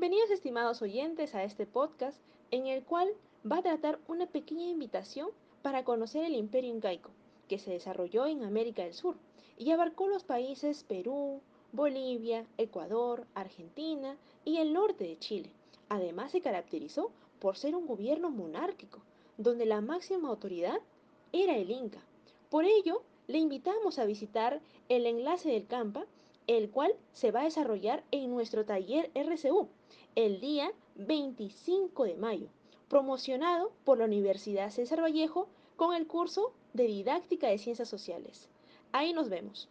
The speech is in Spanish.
Bienvenidos estimados oyentes a este podcast en el cual va a tratar una pequeña invitación para conocer el imperio incaico que se desarrolló en América del Sur y abarcó los países Perú, Bolivia, Ecuador, Argentina y el norte de Chile. Además se caracterizó por ser un gobierno monárquico, donde la máxima autoridad era el Inca. Por ello, le invitamos a visitar el enlace del Campa, el cual se va a desarrollar en nuestro taller RCU el día 25 de mayo, promocionado por la Universidad César Vallejo con el curso de Didáctica de Ciencias Sociales. Ahí nos vemos.